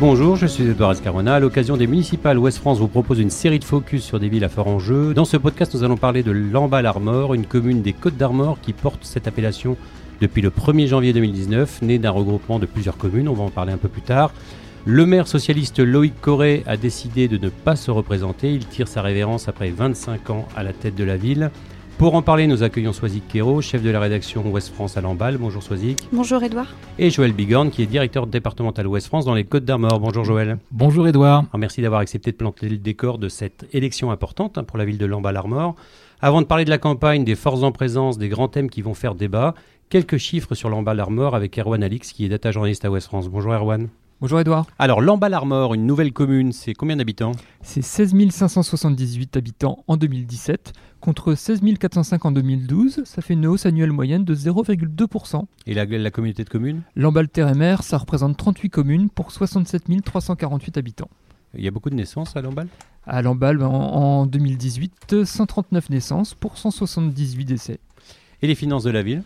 Bonjour, je suis Edouard Escarona. À l'occasion des municipales, Ouest France vous propose une série de focus sur des villes à fort enjeu. Dans ce podcast, nous allons parler de Lamballe-Armor, une commune des Côtes d'Armor qui porte cette appellation depuis le 1er janvier 2019, née d'un regroupement de plusieurs communes. On va en parler un peu plus tard. Le maire socialiste Loïc Corré a décidé de ne pas se représenter. Il tire sa révérence après 25 ans à la tête de la ville. Pour en parler, nous accueillons Soisic Quérault, chef de la rédaction Ouest France à Lamballe. Bonjour Soisic. Bonjour Edouard. Et Joël Bigorne, qui est directeur départemental Ouest France dans les Côtes d'Armor. Bonjour Joël. Bonjour Edouard. merci d'avoir accepté de planter le décor de cette élection importante hein, pour la ville de Lamballe-Armor. Avant de parler de la campagne, des forces en présence, des grands thèmes qui vont faire débat, quelques chiffres sur Lamballe-Armor avec Erwan Alix, qui est data journaliste à Ouest France. Bonjour Erwan. Bonjour Edouard. Alors Lamballe-Armor, une nouvelle commune, c'est combien d'habitants? C'est 16 578 habitants en 2017 contre 16 405 en 2012. Ça fait une hausse annuelle moyenne de 0,2%. Et la, communauté de communes? Lamballe-Terre et Mer, ça représente 38 communes pour 67 348 habitants. Il y a beaucoup de naissances à Lamballe? À Lamballe, en, en 2018, 139 naissances pour 178 décès. Et les finances de la ville?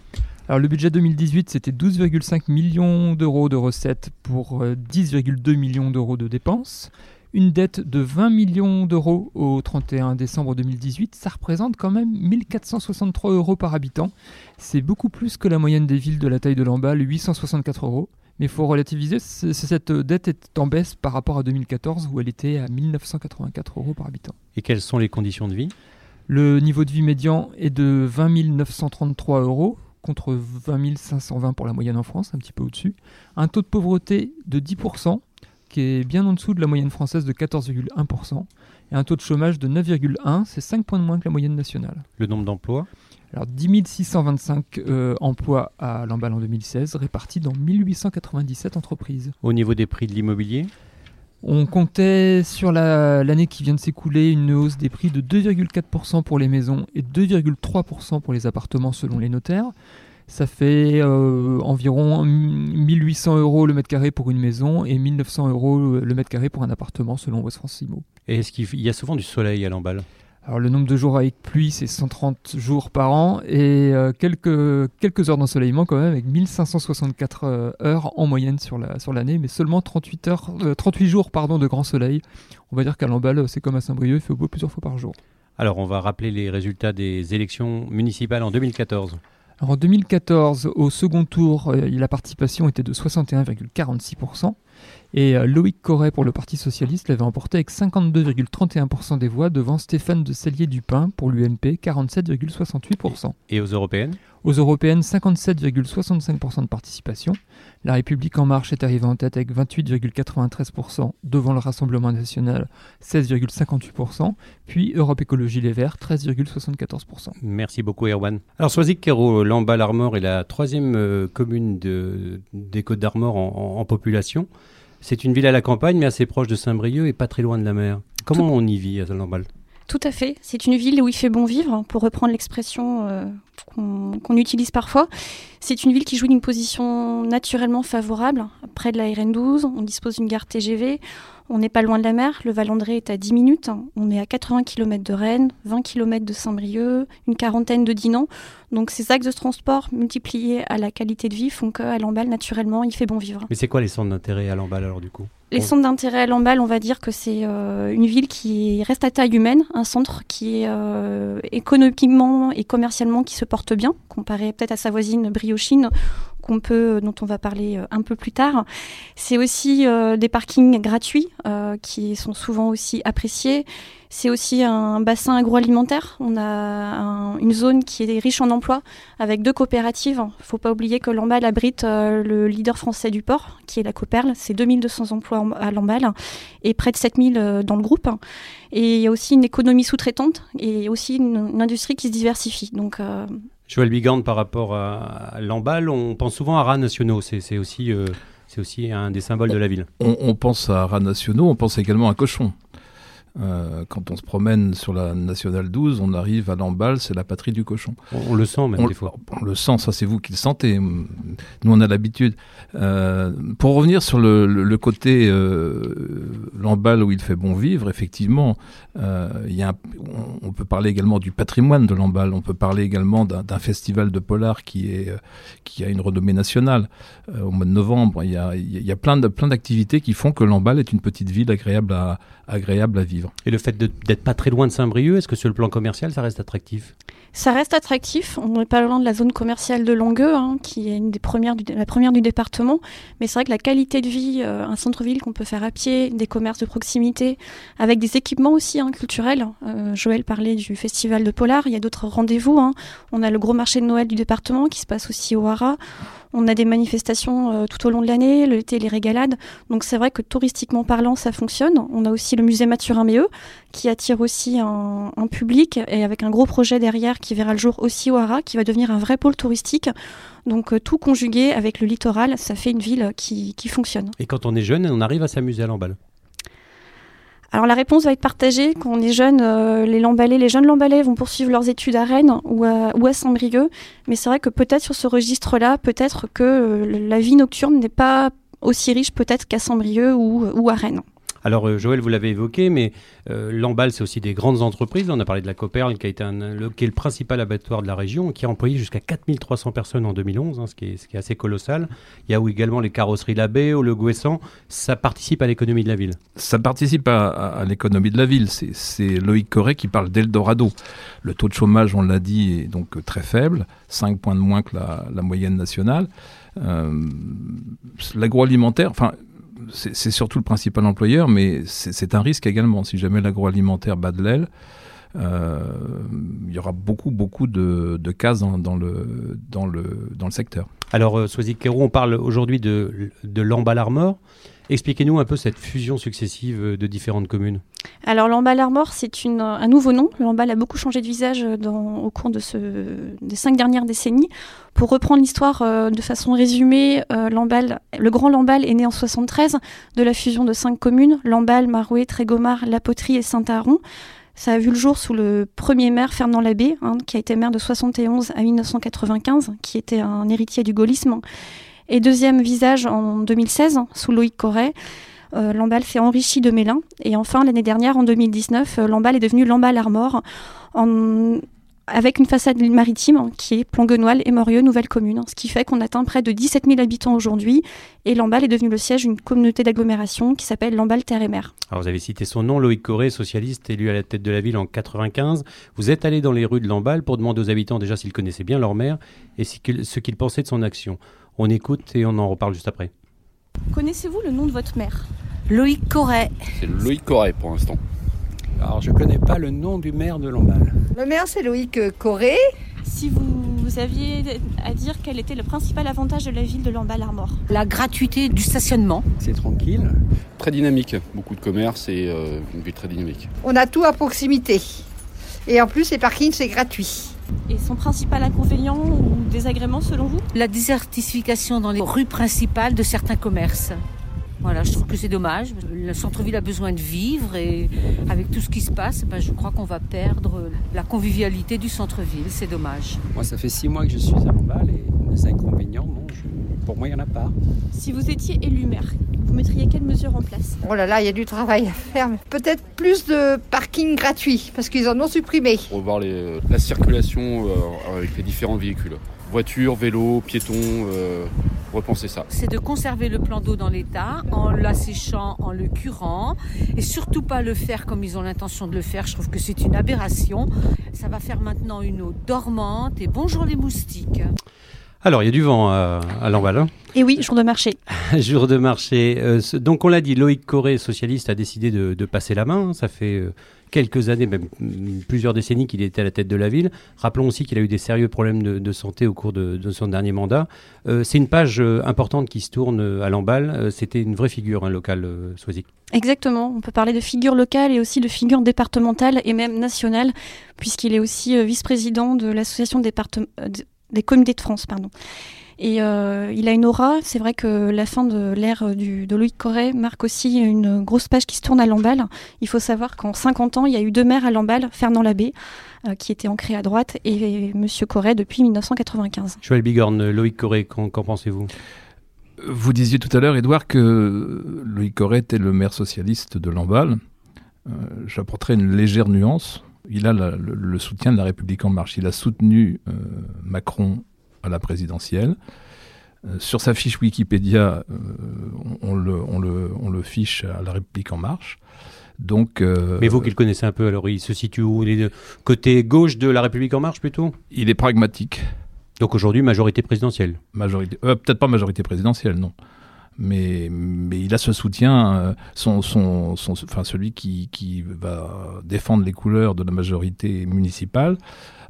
Alors le budget 2018, c'était 12,5 millions d'euros de recettes pour 10,2 euh, millions d'euros de dépenses. Une dette de 20 millions d'euros au 31 décembre 2018, ça représente quand même 1463 euros par habitant. C'est beaucoup plus que la moyenne des villes de la taille de Lamballe, 864 euros. Mais il faut relativiser, cette dette est en baisse par rapport à 2014 où elle était à 1984 euros par habitant. Et quelles sont les conditions de vie? Le niveau de vie médian est de 20 933 euros contre 20 520 pour la moyenne en France, un petit peu au-dessus. Un taux de pauvreté de 10%, qui est bien en dessous de la moyenne française de 14,1%. Et un taux de chômage de 9,1, c'est 5 points de moins que la moyenne nationale. Le nombre d'emplois? Alors 10 625 euh, emplois à Lamballe en 2016, répartis dans 1897 entreprises. Au niveau des prix de l'immobilier? On comptait sur l'année qui vient de s'écouler une hausse des prix de 2,4% pour les maisons et 2,3% pour les appartements selon les notaires. Ça fait euh, environ 1800 euros le mètre carré pour une maison et 1900 euros le mètre carré pour un appartement selon West France Imo. Et est-ce qu'il y a souvent du soleil à l'emballe alors le nombre de jours avec pluie, c'est 130 jours par an et euh, quelques, quelques heures d'ensoleillement quand même, avec 1564 euh, heures en moyenne sur l'année, la, sur mais seulement 38, heures, 38 euh, jours pardon, de grand soleil. On va dire qu'à Lamballe, c'est comme à Saint-Brieuc, il fait beau plusieurs fois par jour. Alors on va rappeler les résultats des élections municipales en 2014. en 2014, au second tour, la participation était de 61,46%. Et euh, Loïc Corret pour le Parti Socialiste l'avait emporté avec 52,31% des voix devant Stéphane de Cellier-Dupin pour l'UMP, 47,68%. Et aux européennes? Aux européennes, 57,65% de participation. La République En Marche est arrivée en tête avec 28,93% devant le Rassemblement National, 16,58%. Puis Europe Écologie Les Verts, 13,74%. Merci beaucoup Erwan. Alors Soisic Kero, Lamballe Armor est la troisième euh, commune de, des Côtes d'Armor en population. C'est une ville à la campagne, mais assez proche de Saint-Brieuc et pas très loin de la mer. Comment on y vit à Lamballe Tout à fait. C'est une ville où il fait bon vivre, pour reprendre l'expression euh, qu'on utilise parfois. C'est une ville qui joue d'une position naturellement favorable, près de la RN12. On dispose d'une gare TGV. On n'est pas loin de la mer. Le Valandré est à 10 minutes. On est à 80 km de Rennes, 20 km de Saint-Brieuc, une quarantaine de Dinan. Donc ces axes de transport multipliés à la qualité de vie font qu'à Lamballe, naturellement, il fait bon vivre. Mais c'est quoi les centres d'intérêt à Lamballe alors du coup? Les centres d'intérêt à Lamballe, on va dire que c'est euh, une ville qui reste à taille humaine, un centre qui est euh, économiquement et commercialement qui se porte bien, comparé peut-être à sa voisine Briochine, peut, dont on va parler euh, un peu plus tard. C'est aussi des parkings gratuits qui sont souvent aussi appréciés. C'est aussi un bassin agroalimentaire. On a une zone qui est riche en emplois avec deux coopératives. Il faut pas oublier que Lamballe abrite euh, le leader français du port, qui est la Coperle. C'est 2200 emplois à Lamballe et près de 7000 euh, dans le groupe. Et il y a aussi une économie sous-traitante et aussi une, industrie qui se diversifie. Donc, euh, Joël Bigand, par rapport à, Lamballe, on pense souvent à rats nationaux. C'est aussi, c'est aussi un des symboles de la ville. On, on pense à rats nationaux, on pense également à cochons. Euh, quand on se promène sur la nationale 12, on arrive à Lamballe, c'est la patrie du cochon. On, le sent même des fois. On le sent, ça c'est vous qui le sentez. Nous on a l'habitude. Euh, pour revenir sur le, côté euh, Lamballe où il fait bon vivre, effectivement, euh, y a on, peut parler également du patrimoine de Lamballe. On peut parler également d'un festival de polar qui est qui a une renommée nationale. au mois de novembre, il y a, y a plein de plein d'activités qui font que Lamballe est une petite ville agréable à agréable à vivre. Et le fait d'être pas très loin de Saint-Brieuc, est-ce que sur le plan commercial, ça reste attractif? Ça reste attractif. On n'est pas loin de la zone commerciale de Longueux, hein, qui est une des premières du, la première du département. Mais c'est vrai que la qualité de vie, euh, un centre-ville qu'on peut faire à pied, des commerces de proximité, avec des équipements aussi hein, culturels. Euh, Joël parlait du festival de Polar. Il y a d'autres rendez-vous. Hein. On a le gros marché de Noël du département qui se passe aussi au Hara. On a des manifestations euh, tout au long de l'année, l'été, les régalades. Donc c'est vrai que touristiquement parlant, ça fonctionne. On a aussi le musée Mathurin Méeux qui attire aussi un, public et avec un gros projet derrière qui verra le jour aussi au Hara, qui va devenir un vrai pôle touristique. Donc euh, tout conjugué avec le littoral, ça fait une ville qui, qui fonctionne. Et quand on est jeune, on arrive à s'amuser à l'emballe alors la réponse va être partagée. Quand on est jeune, euh, les Lambalais, les jeunes Lambalais vont poursuivre leurs études à Rennes ou à, Saint-Brieuc. Mais c'est vrai que peut-être sur ce registre-là, peut-être que euh, la vie nocturne n'est pas aussi riche peut-être qu'à Saint-Brieuc ou à Rennes. Alors euh, Joël, vous l'avez évoqué, mais euh, c'est aussi des grandes entreprises. On a parlé de la Coperle, qui, a été le, qui est le principal abattoir de la région, qui a employé jusqu'à 4300 personnes en 2011, hein, ce, qui est, ce, qui est, assez colossal. Il y a également les carrosseries Labbé le Gouessant. Ça participe à l'économie de la ville. Ça participe à, l'économie de la ville. C'est Loïc Corré qui parle d'Eldorado. Le taux de chômage, on l'a dit, est donc très faible, 5 points de moins que la, moyenne nationale. Euh, l'agroalimentaire, enfin, c'est surtout le principal employeur, mais c'est un risque également. Si jamais l'agroalimentaire bat de l'aile, euh, il y aura beaucoup, beaucoup de, cases dans, le, secteur. Alors, euh, Soisy on parle aujourd'hui de, de l'emballage Expliquez-nous un peu cette fusion successive de différentes communes. Alors l'Embal Armor, c'est un nouveau nom. L'Embal a beaucoup changé de visage dans, au cours de des cinq dernières décennies. Pour reprendre l'histoire euh, de façon résumée, euh, le Grand Lambal est né en 73 de la fusion de cinq communes, Lambal, Marouet, Trégomar, La Poterie et Saint-Aron. Ça a vu le jour sous le premier maire Fernand Labbé, hein, qui a été maire de 71 à 1995, qui était un héritier du gaullisme et deuxième visage en 2016, sous Loïc Corret. Euh, Lamballe s'est enrichi de Mélin. Et enfin, l'année dernière, en 2019, euh, Lamballe est devenu Lamballe Armor, avec une façade maritime qui est Plonguenoil et Morieux, nouvelle commune. Ce qui fait qu'on atteint près de 17 000 habitants aujourd'hui. Et Lamballe est devenu le siège d'une communauté d'agglomération qui s'appelle Lamballe Terre et Mer. Alors vous avez cité son nom, Loïc Corré, socialiste élu à la tête de la ville en 95. Vous êtes allé dans les rues de Lamballe pour demander aux habitants déjà s'ils connaissaient bien leur maire et ce qu'ils pensaient de son action. On écoute et on en reparle juste après. Connaissez-vous le nom de votre maire Loïc Corret. C'est Loïc Corret pour l'instant. Alors je ne connais pas le nom du maire de Lamballe. Le maire c'est Loïc Corret. Si vous aviez à dire quel était le principal avantage de la ville de Lamballe Armor? La gratuité du stationnement. C'est tranquille. Très dynamique, beaucoup de commerce et euh, une ville très dynamique. On a tout à proximité. Et en plus les parkings c'est gratuit. Et son principal inconvénient ou désagrément selon vous La désertification dans les rues principales de certains commerces. Voilà, je trouve que c'est dommage. Le centre-ville a besoin de vivre et avec tout ce qui se passe, ben, je crois qu'on va perdre la convivialité du centre-ville. C'est dommage. Moi, ça fait six mois que je suis à Lamballe et les inconvénients, bon, pour moi, il n'y en a pas. Si vous étiez élu maire, vous mettriez quelles mesures en place? Oh là là, il y a du travail à faire. Peut-être plus de parking gratuit, parce qu'ils en ont supprimé. Revoir les, la circulation euh, avec les différents véhicules. Voitures, vélos, piétons, euh, repenser ça. C'est de conserver le plan d'eau dans l'état, en l'asséchant, en le curant, et surtout pas le faire comme ils ont l'intention de le faire. Je trouve que c'est une aberration. Ça va faire maintenant une eau dormante, et bonjour les moustiques. Alors, il y a du vent à, à Lamballe. Hein. Et oui, jour de marché. jour de marché. Euh, donc, on l'a dit, Loïc Corré, socialiste, a décidé de, passer la main. Ça fait euh, quelques années, même plusieurs décennies qu'il était à la tête de la ville. Rappelons aussi qu'il a eu des sérieux problèmes de, santé au cours de, son dernier mandat. Euh, c'est une page importante qui se tourne à Lamballe. C'était une vraie figure hein, locale, Soisic. Exactement. On peut parler de figure locale et aussi de figure départementale et même nationale, puisqu'il est aussi vice-président de l'association départementale des comités de France, pardon. Et euh, il a une aura. C'est vrai que la fin de l'ère de Loïc Corret marque aussi une grosse page qui se tourne à Lamballe. Il faut savoir qu'en 50 ans, il y a eu deux maires à Lamballe, Fernand Labbé, euh, qui était ancré à droite, et Monsieur Corret depuis 1995. Joël Bigorne, Loïc Corret, qu'en pensez-vous? Vous disiez tout à l'heure, Edouard, que Loïc Corret était le maire socialiste de Lamballe. Euh, J'apporterai une légère nuance. Il a la, le, le, soutien de la République en marche. Il a soutenu euh, Macron à la présidentielle. Euh, sur sa fiche Wikipédia, euh, on, le, on, le, on, le, fiche à la République en marche. Donc, Mais vous qui le connaissez un peu, alors il se situe où? Il est côté gauche de la République en marche plutôt? Il est pragmatique. Donc aujourd'hui, majorité présidentielle Majorité, Peut-être pas majorité présidentielle, non. Mais, mais il a ce soutien, euh, son, son, son, enfin, celui qui, qui va défendre les couleurs de la majorité municipale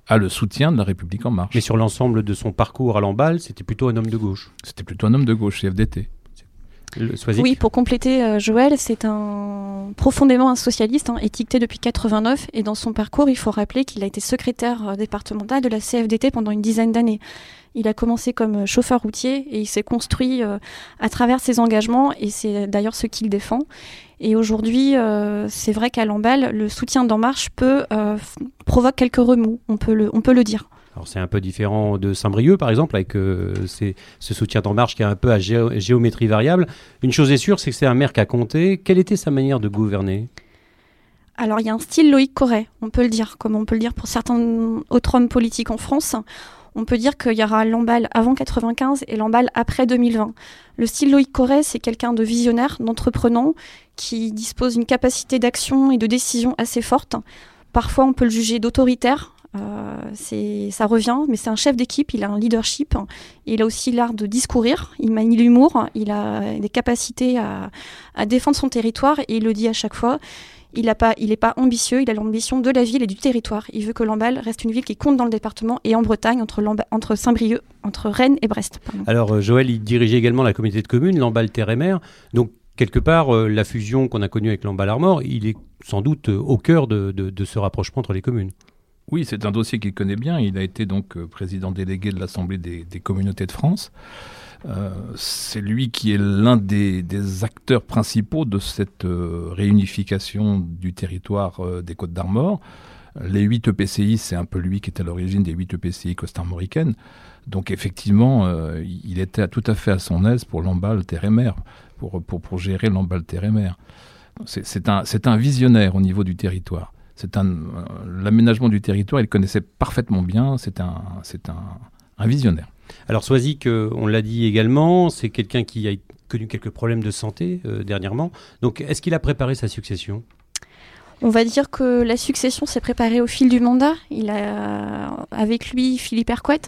a le soutien de la République en marche. Mais sur l'ensemble de son parcours à Lamballe, c'était plutôt un homme de gauche. C'était plutôt un homme de gauche, CFDT. Le, oui, pour compléter, euh, Joël, c'est un profondément un socialiste, hein, étiqueté depuis 89, et dans son parcours, il faut rappeler qu'il a été secrétaire euh, départemental de la CFDT pendant une dizaine d'années. Il a commencé comme chauffeur routier et il s'est construit euh, à travers ses engagements, et c'est d'ailleurs ce qu'il défend. Et aujourd'hui, euh, c'est vrai qu'à Lamballe, le soutien d'En Marche peut euh, provoque quelques remous, on peut le dire. Alors c'est un peu différent de Saint-Brieuc, par exemple, avec euh, ce soutien d'En Marche qui est un peu à géo géométrie variable. Une chose est sûre, c'est que c'est un maire qui a compté. Quelle était sa manière de gouverner? Alors il y a un style Loïc Corret, on peut le dire, comme on peut le dire pour certains autres hommes politiques en France. On peut dire qu'il y aura Lamballe avant 95 et Lamballe après 2020. Le style Loïc Corret, c'est quelqu'un de visionnaire, d'entreprenant, qui dispose d'une capacité d'action et de décision assez forte. Parfois, on peut le juger d'autoritaire. Euh, ça revient, mais c'est un chef d'équipe, il a un leadership, il a aussi l'art de discourir, il manie l'humour, il a des capacités à, défendre son territoire, et il le dit à chaque fois. Il n'est pas, pas ambitieux, il a l'ambition de la ville et du territoire. Il veut que Lamballe reste une ville qui compte dans le département et en Bretagne, entre, Saint-Brieuc, entre Rennes et Brest. Alors, euh, Joël, il dirigeait également la communauté de communes, Lamballe Terre et Mer. Donc, quelque part, euh, la fusion qu'on a connue avec Lamballe Armor, il est sans doute euh, au cœur de ce rapprochement entre les communes. Oui, c'est un dossier qu'il connaît bien. Il a été donc euh, président délégué de l'Assemblée des, communautés de France. Euh, c'est lui qui est l'un des, acteurs principaux de cette euh, réunification du territoire des Côtes d'Armor. Les 8 EPCI, c'est un peu lui qui est à l'origine des 8 EPCI costarmoricaines. Donc effectivement, il était tout à fait à son aise pour l'emballe terre et mer, pour, pour, pour gérer l'emballe terre et mer. C'est un visionnaire au niveau du territoire c'est un euh, l'aménagement du territoire, il connaissait parfaitement bien, c'est un, c'est un, un, visionnaire. Alors Soisic, euh, on l'a dit également, c'est quelqu'un qui a connu quelques problèmes de santé euh, dernièrement. Donc est-ce qu'il a préparé sa succession? On va dire que la succession s'est préparée au fil du mandat. Il a avec lui Philippe Hercouet,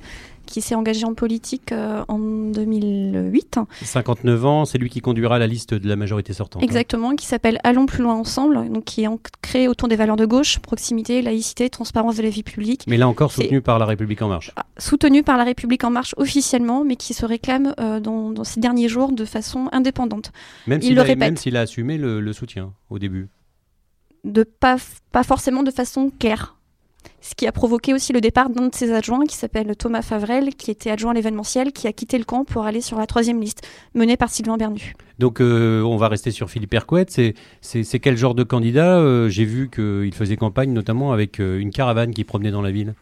qui s'est engagé en politique euh, en 2008. 59 ans, c'est lui qui conduira la liste de la majorité sortante. Exactement, hein. qui s'appelle Allons plus loin ensemble, donc qui est créé autour des valeurs de gauche, proximité, laïcité, transparence de la vie publique. Mais là encore soutenu par la République en marche. Soutenu par la République en marche officiellement, mais qui se réclame euh, dans, dans, ces derniers jours de façon indépendante. Même s'il a, même s'il a assumé le, le soutien au début de pas, pas forcément de façon claire. Ce qui a provoqué aussi le départ d'un de ses adjoints qui s'appelle Thomas Favrel, qui était adjoint à l'événementiel, qui a quitté le camp pour aller sur la troisième liste, menée par Sylvain Bernu. Donc euh, on va rester sur Philippe Hercouet. C'est quel genre de candidat euh, J'ai vu qu'il faisait campagne notamment avec euh, une caravane qui promenait dans la ville.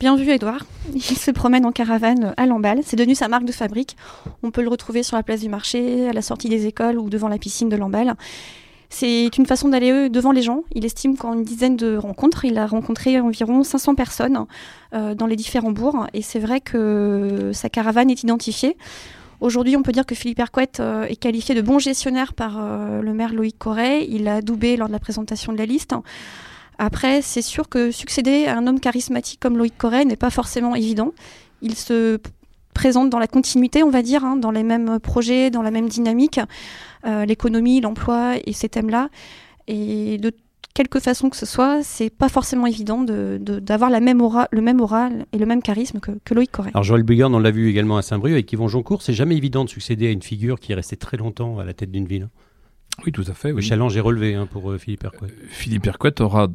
Bien vu, Edouard. Il se promène en caravane à Lamballe. C'est devenu sa marque de fabrique. On peut le retrouver sur la place du marché, à la sortie des écoles ou devant la piscine de Lamballe. C'est une façon d'aller devant les gens. Il estime qu'en une dizaine de rencontres, il a rencontré environ 500 personnes euh, dans les différents bourgs. Et c'est vrai que sa caravane est identifiée. Aujourd'hui, on peut dire que Philippe Hercouet euh, est qualifié de bon gestionnaire par euh, le maire Loïc Corret. Il a doublé lors de la présentation de la liste. Après, c'est sûr que succéder à un homme charismatique comme Loïc Corret n'est pas forcément évident. Il se présente dans la continuité, on va dire, hein, dans les mêmes projets, dans la même dynamique, euh, l'économie, l'emploi et ces thèmes-là. Et de quelque façon que ce soit, c'est pas forcément évident d'avoir la même aura, le même aura et le même charisme que, Loïc Corret. Alors Joël Bigorne, on l'a vu également à Saint-Brieuc avec Yvon Joncourt, c'est jamais évident de succéder à une figure qui est restée très longtemps à la tête d'une ville. Oui, tout à fait. Le challenge est relevé hein, pour euh, Philippe Hercouet. Philippe Hercouet aura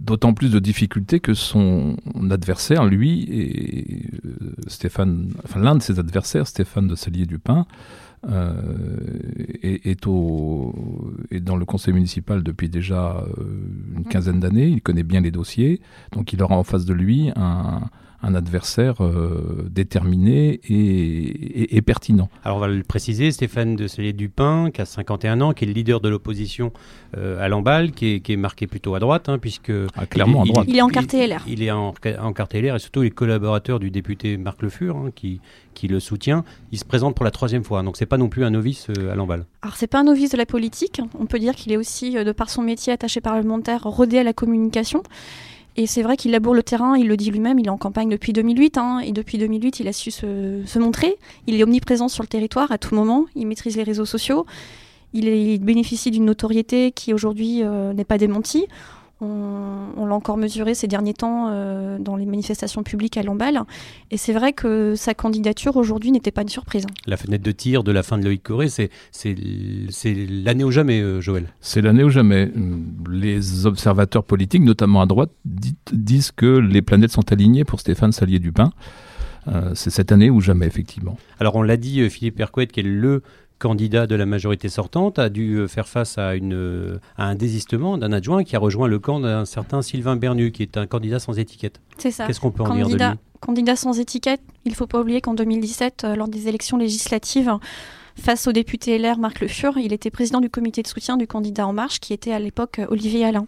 d'autant plus de difficultés que son adversaire, lui, et euh, Stéphane, enfin l'un de ses adversaires, Stéphane de Salier-Dupin, euh, est, est au, est dans le conseil municipal depuis déjà euh, une quinzaine d'années. Il connaît bien les dossiers, donc il aura en face de lui un, un adversaire euh, déterminé et, et- et pertinent. Alors on va le préciser, Stéphane de Salier-Dupin, qui a 51 ans, qui est le leader de l'opposition euh, à Lamballe, qui est, qui est marqué plutôt à droite, hein, puisque... Ah, clairement il, à droite. Il est en carte LR. Il, est en, en carte LR et surtout les collaborateurs du député Marc Le Fur, hein, qui, qui le soutient. Il se présente pour la troisième fois, donc c'est pas non plus un novice euh, à Lamballe. Alors c'est pas un novice de la politique, on peut dire qu'il est aussi, de par son métier attaché parlementaire, rodé à la communication. Et c'est vrai qu'il laboure le terrain, il le dit lui-même, il est en campagne depuis 2008, hein, et depuis 2008 il a su se, montrer. Il est omniprésent sur le territoire à tout moment, il maîtrise les réseaux sociaux, il bénéficie d'une notoriété qui aujourd'hui euh, n'est pas démentie. On, on l'a encore mesuré ces derniers temps euh, dans les manifestations publiques à Lamballe. Et c'est vrai que sa candidature aujourd'hui n'était pas une surprise. La fenêtre de tir de la fin de Loïc Corée, c'est l'année ou jamais, euh, Joël. C'est l'année ou jamais. Les observateurs politiques, notamment à droite, dit- disent que les planètes sont alignées pour Stéphane Salier-Dupin. Euh, c'est cette année ou jamais, effectivement. Alors on l'a dit, Philippe Hercouet, qui est le candidat de la majorité sortante, a dû euh, faire face à, une, euh, à un désistement d'un adjoint qui a rejoint le camp d'un certain Sylvain Bernu, qui est un candidat sans étiquette. C'est ça. Qu'est-ce qu'on peut en dire de candidat, lui? candidat sans étiquette, il ne faut pas oublier qu'en 2017, euh, lors des élections législatives, face au député LR Marc Le Fur, il était président du comité de soutien du candidat En Marche, qui était à l'époque Olivier Alain.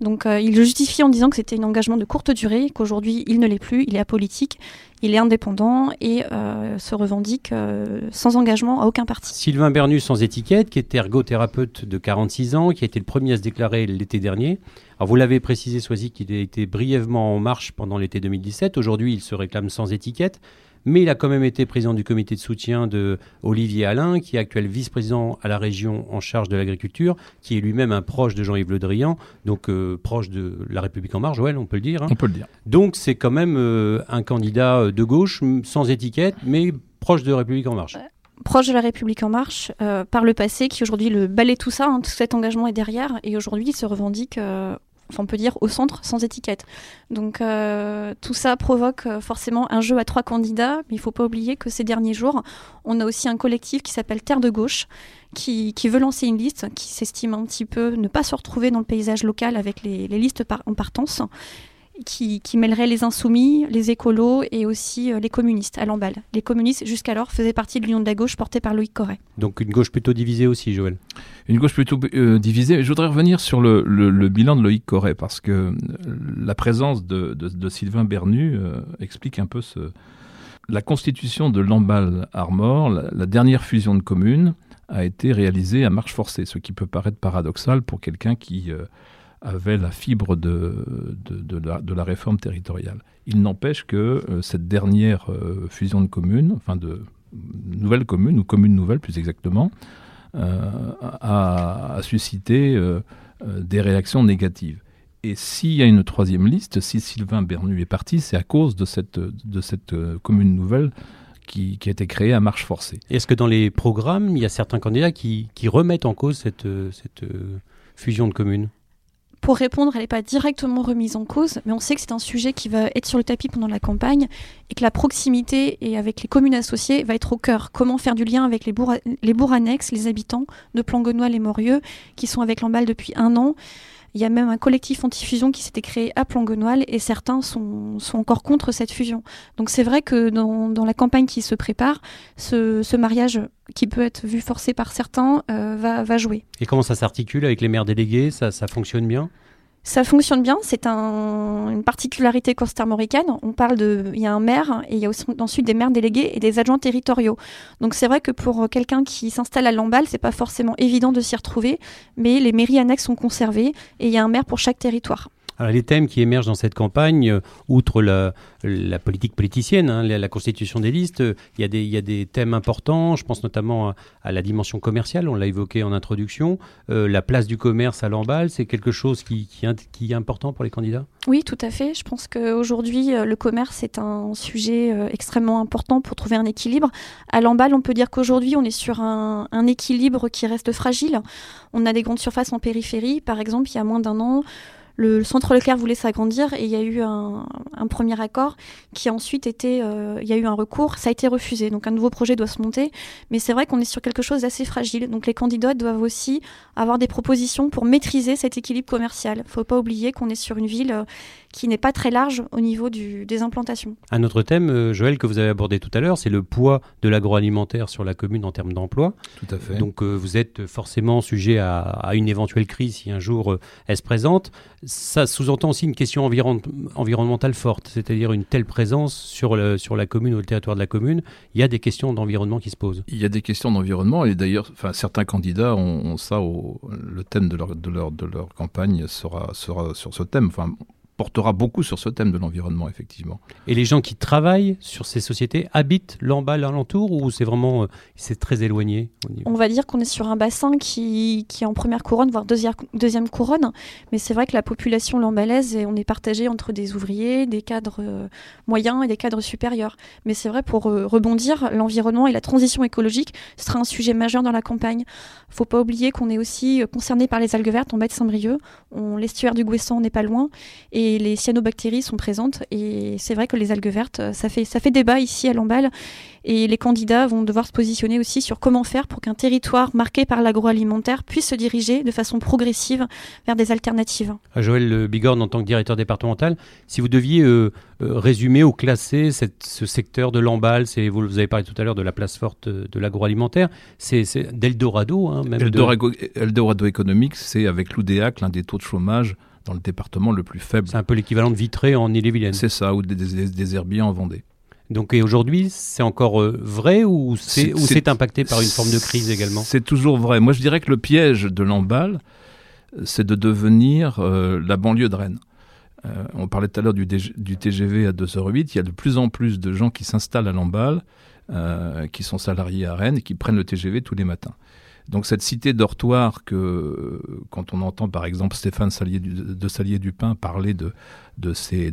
Donc euh, il le justifie en disant que c'était un engagement de courte durée, qu'aujourd'hui il ne l'est plus, il est apolitique, il est indépendant et euh, se revendique euh, sans engagement à aucun parti. Sylvain Bernu sans étiquette, qui est ergothérapeute de 46 ans, qui a été le premier à se déclarer l'été dernier. Alors vous l'avez précisé, Soisy, qu'il a été brièvement en marche pendant l'été 2017. Aujourd'hui, il se réclame sans étiquette. Mais il a quand même été président du comité de soutien de Olivier Alain, qui est actuel vice-président à la région en charge de l'agriculture, qui est lui-même un proche de Jean-Yves Le Drian, donc euh, proche de La République en marche, Joël, on peut le dire. hein. On peut le dire. Donc c'est quand même euh, un candidat euh, de gauche, sans étiquette, mais proche de République en marche. proche de la République en marche euh, par le passé, qui aujourd'hui le balaie tout ça, hein, tout cet engagement est derrière, et aujourd'hui il se revendique, euh, on peut dire au centre, sans étiquette. Donc euh, tout ça provoque euh, forcément un jeu à trois candidats, mais il faut pas oublier que ces derniers jours, on a aussi un collectif qui s'appelle Terre de Gauche, qui, veut lancer une liste, qui s'estime un petit peu ne pas se retrouver dans le paysage local avec les, listes en partance. Qui, qui mêlerait les insoumis, les écolos et aussi euh, les communistes à l'emballe. Les communistes, jusqu'alors, faisaient partie de l'Union de la gauche portée par Loïc Corret. Donc une gauche plutôt divisée aussi, Joël. Une gauche plutôt euh, divisée. Je voudrais revenir sur le, le- le bilan de Loïc Corret, parce que euh, la présence de, de- de Sylvain Bernu euh, explique un peu ce... La constitution de Lamballe Armor, la, la dernière fusion de communes, a été réalisée à marche forcée, ce qui peut paraître paradoxal pour quelqu'un qui euh, avait la fibre de, de, la, réforme territoriale. Il n'empêche que euh, cette dernière euh, fusion de communes, enfin de nouvelles communes, ou communes nouvelles plus exactement, euh, a, suscité des réactions négatives. Et s'il y a une troisième liste, si Sylvain Bernu est parti, c'est à cause de cette, de cette commune nouvelle qui, qui a été créée à marche forcée. Est-ce que dans les programmes, il y a certains candidats qui, qui remettent en cause cette, cette fusion de communes? Pour répondre, elle n'est pas directement remise en cause, mais on sait que c'est un sujet qui va être sur le tapis pendant la campagne et que la proximité et avec les communes associées va être au cœur. Comment faire du lien avec les bourgs, les annexes, les habitants de Plangonnois et Morieux, qui sont avec l'emballe depuis un an? Il y a même un collectif anti-fusion qui s'était créé à Plangonnois et certains sont, encore contre cette fusion. Donc c'est vrai que dans, la campagne qui se prépare, ce, ce mariage qui peut être vu forcé par certains euh, va, va jouer. Et comment ça s'articule avec les maires délégués? Ça, ça fonctionne bien? Ça fonctionne bien, c'est un- une particularité costarmoricaine. On parle de, il y a un maire et il y a ensuite des maires délégués et des adjoints territoriaux. Donc c'est vrai que pour quelqu'un qui s'installe à Lamballe, c'est pas forcément évident de s'y retrouver, mais les mairies annexes sont conservées et il y a un maire pour chaque territoire. Alors, les thèmes qui émergent dans cette campagne, euh, outre la, politique politicienne, hein, la, constitution des listes, euh, il y, a des- thèmes importants. Je pense notamment à, la dimension commerciale, on l'a évoqué en introduction. Euh, la place du commerce à l'emballe, c'est quelque chose qui, est important pour les candidats? Oui, tout à fait. Je pense qu'aujourd'hui, le commerce est un sujet extrêmement important pour trouver un équilibre. À l'emballe, on peut dire qu'aujourd'hui, on est sur un équilibre qui reste fragile. On a des grandes surfaces en périphérie. Par exemple, il y a moins d'un an, le, centre Leclerc voulait s'agrandir et il y a eu un, un premier accord qui a ensuite été, euh, il y a eu un recours, ça a été refusé. Donc un nouveau projet doit se monter, mais c'est vrai qu'on est sur quelque chose d'assez fragile. Donc les candidats doivent aussi avoir des propositions pour maîtriser cet équilibre commercial. Il faut pas oublier qu'on est sur une ville euh, qui n'est pas très large au niveau du, des implantations. Un autre thème, euh, Joël, que vous avez abordé tout à l'heure, c'est le poids de l'agroalimentaire sur la commune en termes d'emploi. Tout à fait. Donc euh, vous êtes forcément sujet à, à une éventuelle crise si un jour euh, elle se présente. Ça sous-entend aussi une question environ- environnementale c'est-à-dire une telle présence sur, la commune ou le territoire de la commune. Il y a des questions d'environnement qui se posent. Il y a des questions d'environnement et d'ailleurs, certains candidats ont, ça le thème de leur, campagne sera, sur ce thème. Portera beaucoup sur ce thème de l'environnement, effectivement. Et les gens qui travaillent sur ces sociétés habitent l'embal alentour ou c'est vraiment euh, c'est très éloigné On va dire qu'on est sur un bassin qui, qui est en première couronne, voire deuxième, deuxième couronne. Mais c'est vrai que la population lambalaise, on est partagé entre des ouvriers, des cadres euh, moyens et des cadres supérieurs. Mais c'est vrai, pour euh, rebondir, l'environnement et la transition écologique sera un sujet majeur dans la campagne. faut pas oublier qu'on est aussi concerné par les algues vertes en bas de Saint-Brieuc. On- L'estuaire du Gouessant n'est pas loin et les cyanobactéries sont présentes. Et c'est vrai que les algues vertes, euh, ça fait, ça fait débat ici à Lamballe. Et les candidats vont devoir se positionner aussi sur comment faire pour qu'un territoire marqué par l'agroalimentaire puisse se diriger de façon progressive vers des alternatives. À Joël euh, Bigorne, en tant que directeur départemental, si vous deviez euh, euh, résumer ou classer cette- ce secteur de l'embal, c'est vous, vous avez parlé tout à l'heure de la place forte de l'agroalimentaire, c'est d'Eldorado, hein, même. de- Eldorado, Eldorado économique, c'est avec l'UDEAC l'un des taux de chômage dans le département le plus faible. C'est un peu l'équivalent de Vitré en Ille-et-Vilaine. C'est ça, ou des, des, des herbiers en Vendée. Donc et aujourd'hui, c'est encore euh, vrai ou c'est C'est- ou c'est- c'est impacté par une forme de crise également? C'est toujours vrai. Moi, je dirais que le piège de l'emballe, c'est de devenir euh, la banlieue de Rennes. Euh, on parlait tout à l'heure du, DG du TGV à 2h08. Il y a de plus en plus de gens qui s'installent à l'emballe, qui sont salariés à Rennes et qui prennent le TGV tous les matins. Donc cette cité dortoir que quand on entend par exemple Stéphane Salier du, de Salier Dupin parler de, ces,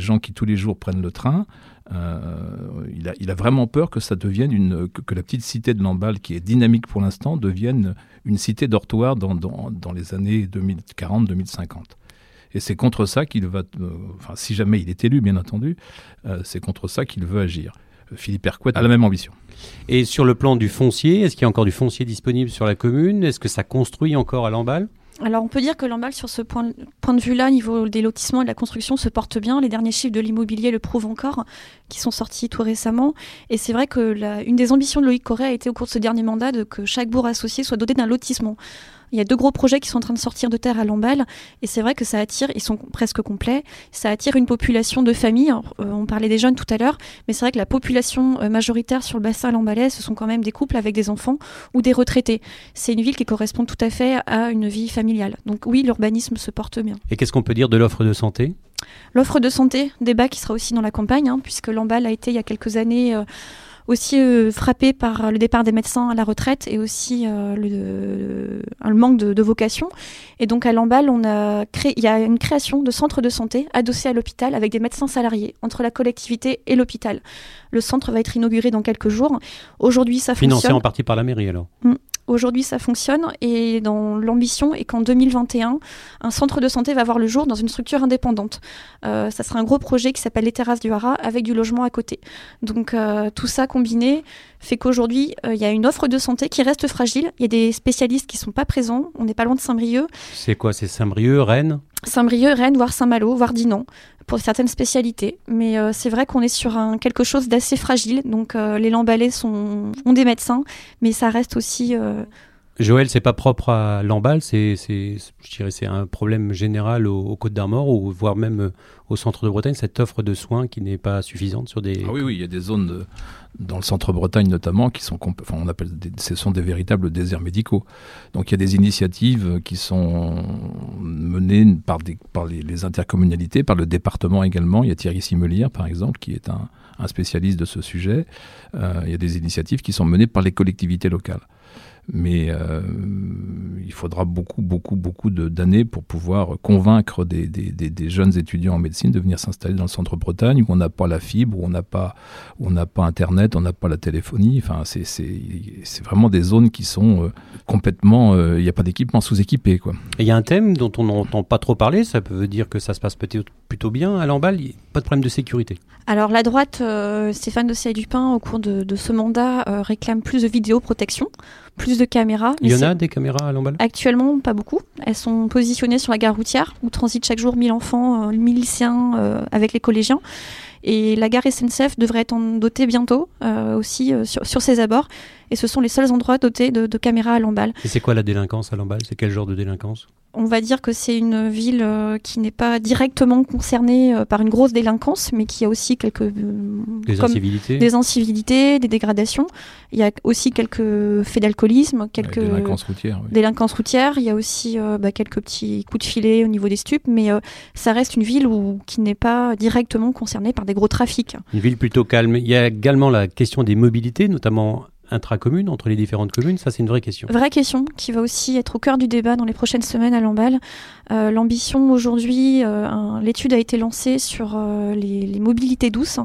gens qui tous les jours prennent le train, euh, il, a, vraiment peur que ça devienne une que, que la petite cité de Lamballe qui est dynamique pour l'instant devienne une cité dortoir dans, dans, dans les années 2040-2050. Et c'est contre ça qu'il va, euh, enfin si jamais il est élu bien entendu, euh, c'est contre ça qu'il veut agir. Philippe Hercouet a la même ambition. Et sur le plan du foncier, est-ce qu'il y a encore du foncier disponible sur la commune? Est-ce que ça construit encore à l'emballe Alors on peut dire que l'emballe sur ce point, point de vue-là, au niveau des lotissements et de la construction, se porte bien. Les derniers chiffres de l'immobilier le prouvent encore, qui sont sortis tout récemment. Et c'est vrai que la, une des ambitions de Loïc Correa a été au cours de ce dernier mandat de que chaque bourg associé soit doté d'un lotissement. Il y a deux gros projets qui sont en train de sortir de terre à Lamballe, et c'est vrai que ça attire, ils sont presque complets, ça attire une population de familles. Euh, on parlait des jeunes tout à l'heure, mais c'est vrai que la population euh, majoritaire sur le bassin lambalais, ce sont quand même des couples avec des enfants ou des retraités. C'est une ville qui correspond tout à fait à une vie familiale. Donc oui, l'urbanisme se porte bien. Et qu'est-ce qu'on peut dire de l'offre de santé? L'offre de santé, débat qui sera aussi dans la campagne, hein, puisque Lamballe a été il y a quelques années euh, aussi euh, frappé par le départ des médecins à la retraite et aussi euh, le, le manque de, de, vocation. Et donc à Lamballe, on a créé, il y a une création de centres de santé adossés à l'hôpital avec des médecins salariés entre la collectivité et l'hôpital. Le centre va être inauguré dans quelques jours. Aujourd'hui, ça Financé fonctionne. en partie par la mairie alors. Mmh. Aujourd'hui, ça fonctionne et dans l'ambition est qu'en 2021, un centre de santé va voir le jour dans une structure indépendante. Euh, ça sera un gros projet qui s'appelle les Terrasses du Haras avec du logement à côté. Donc euh, tout ça combiné fait qu'aujourd'hui, il euh, y a une offre de santé qui reste fragile. Il y a des spécialistes qui sont pas présents. On n'est pas loin de Saint-Brieuc. C'est quoi? C'est Saint-Brieuc, Rennes? Saint-Brieuc, Rennes, voire Saint-Malo, voire Dinan pour certaines spécialités. Mais euh, c'est vrai qu'on est sur un, quelque chose d'assez fragile. Donc euh, les Lambalais sont, ont des médecins, mais ça reste aussi. euh, Joël, c'est pas propre à Lamballe, c'est, c'est, je dirais, c'est un problème général aux, aux Côtes d'Armor ou voire même au centre de Bretagne, cette offre de soins qui n'est pas suffisante sur des. Ah oui, oui, il y a des zones de- dans le centre Bretagne notamment qui sont, enfin, on appelle, des, ce sont des véritables déserts médicaux. Donc il y a des initiatives qui sont menées par, des, par les, les intercommunalités, par le département également. Il y a Thierry Simelière, par exemple, qui est un, un spécialiste de ce sujet. Euh, il y a des initiatives qui sont menées par les collectivités locales. Mais euh, il faudra beaucoup, beaucoup, beaucoup d'années pour pouvoir convaincre des, des- des- des jeunes étudiants en médecine de venir s'installer dans le centre Bretagne où on n'a pas la fibre, où on n'a pas, où on n'a pas Internet, on n'a pas la téléphonie. Enfin, c'est- vraiment des zones qui sont euh, complètement. euh, Il n'y a pas d'équipement sous-équipé, quoi. Il y a un thème dont on n'entend pas trop parler, ça peut dire que ça se passe peut-être plutôt bien à a pas de problème de sécurité. Alors la droite, euh, Stéphane de Dupin, au cours de, de ce mandat, euh, réclame plus de vidéoprotection, plus de caméras. Il y en a des caméras à Lamballe? Actuellement, pas beaucoup. Elles sont positionnées sur la gare routière où transitent chaque jour 1000 enfants, euh, 1000 lycéens euh, avec les collégiens. Et la gare SNCF devrait être en dotée bientôt euh, aussi euh, sur, sur ses abords. Et ce sont les seuls endroits dotés de, de caméras à Lamballe. Et c'est quoi la délinquance à Lamballe? C'est quel genre de délinquance? On va dire que c'est une ville euh, qui n'est pas directement concernée euh, par une grosse délinquance, mais qui a aussi quelques euh, Des incivilités des incivilités, des dégradations. Il y a aussi quelques faits d'alcoolisme, quelques Avec délinquance routière. oui. délinquance routière. Il y a aussi euh, bah, quelques petits coups de filet au niveau des stupes, mais euh, ça reste une ville où, qui n'est pas directement concernée par des gros trafics. Une ville plutôt calme. Il y a également la question des mobilités, notamment intracommunes, entre les différentes communes. Ça, c'est une vraie question. Vraie question qui va aussi être au cœur du débat dans les prochaines semaines à Lamballe. Euh, L'ambition aujourd'hui, euh, l'étude a été lancée sur euh, les, les mobilités douces,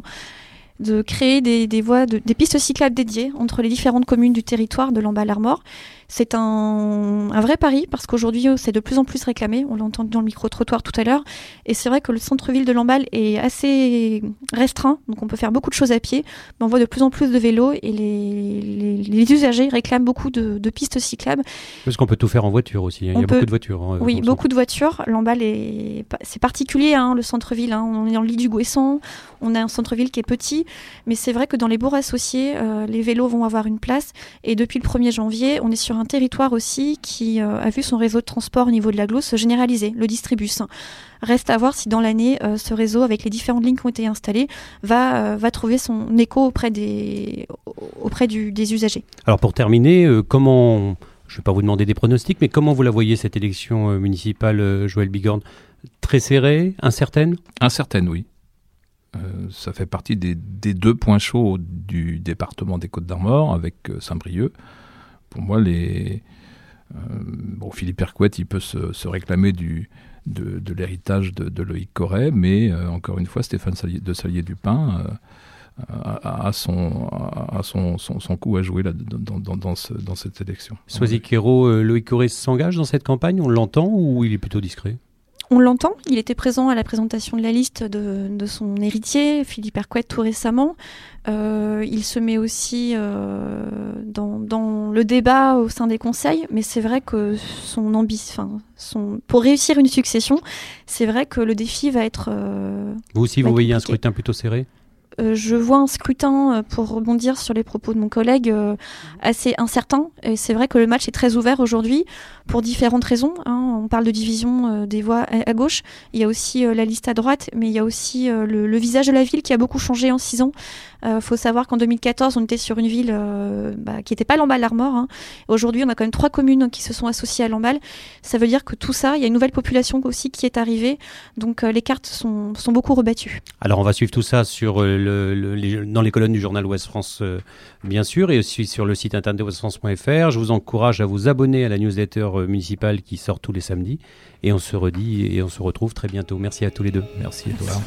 de créer des, des voies, de- des pistes cyclables dédiées entre les différentes communes du territoire de Lamballe-Armor. C'est un, un vrai pari parce qu'aujourd'hui, euh, c'est de plus en plus réclamé. On l'a entendu dans le micro-trottoir tout à l'heure. Et c'est vrai que le centre-ville de Lamballe est assez restreint, donc on peut faire beaucoup de choses à pied. Mais on voit de plus en plus de vélos et les, les- les usagers réclament beaucoup de, de pistes cyclables. Parce qu'on peut tout faire en voiture aussi. hein. Il y a peut- beaucoup de voitures. hein, Oui, beaucoup de voitures. Lamballe est, c'est particulier, hein, le centre-ville. On est dans le lit du Gouessant. On a un centre-ville qui est petit, mais c'est vrai que dans les bourgs associés, euh, les vélos vont avoir une place. Et depuis le 1er janvier, on est sur un territoire aussi qui euh, a vu son réseau de transport au niveau de la Glos se généraliser, le Distribus. Reste à voir si dans l'année, euh, ce réseau, avec les différentes lignes qui ont été installées, va, euh, va trouver son écho auprès des, auprès du- des usagers. Alors pour terminer, euh, comment, je ne vais pas vous demander des pronostics, mais comment vous la voyez cette élection euh, municipale, euh, Joël Bigorne? Très serrée, incertaine? Incertaine, oui. Euh, ça fait partie des, des deux points chauds du département des Côtes d'Armor avec euh, Saint-Brieuc. Pour moi, les, euh, bon, Philippe Hercouet, il peut se, réclamer du, de, l'héritage de, Loïc Corret, mais euh, encore une fois, Stéphane de Salier-Dupin euh, a, son, a son, son, coup à jouer là, dans, dans, dans, ce- dans cette élection. Loïc Corré s'engage dans cette campagne On l'entend ou il est plutôt discret? On l'entend, il était présent à la présentation de la liste de, de son héritier, Philippe Hercouet, tout récemment. Euh, il se met aussi euh, dans, dans le débat au sein des conseils, mais c'est vrai que son ambition, son, pour réussir une succession, c'est vrai que le défi va être euh, Vous aussi, vous voyez un scrutin plutôt serré? Je vois un scrutin, euh, pour rebondir sur les propos de mon collègue, euh, assez incertain. Et c'est vrai que le match est très ouvert aujourd'hui pour différentes raisons. hein. On parle de division euh, des voix à, gauche. Il y a aussi euh, la liste à droite, mais il y a aussi euh, le, le visage de la ville qui a beaucoup changé en six ans. Il faut savoir qu'en 2014, on était sur une ville euh, bah, qui n'était pas Lamballe-Armor. hein. Aujourd'hui, on a quand même trois communes qui se sont associées à Lamballe. Ça veut dire que tout ça, il y a une nouvelle population aussi qui est arrivée. Donc euh, les cartes sont, sont beaucoup rebattues. Alors on va suivre tout ça sur, euh, le, le- les- dans les colonnes du journal Ouest France, euh, bien sûr, et aussi sur le site internet ouestfrance.fr. Je vous encourage à vous abonner à la newsletter euh, municipale qui sort tous les samedis. Et on se redit et on se retrouve très bientôt. Merci à tous les deux. Merci Edouard.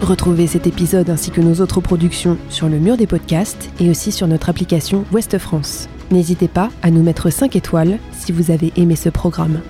Retrouvez cet épisode ainsi que nos autres productions sur le mur des podcasts et aussi sur notre application Ouest France. N'hésitez pas à nous mettre 5 étoiles si vous avez aimé ce programme.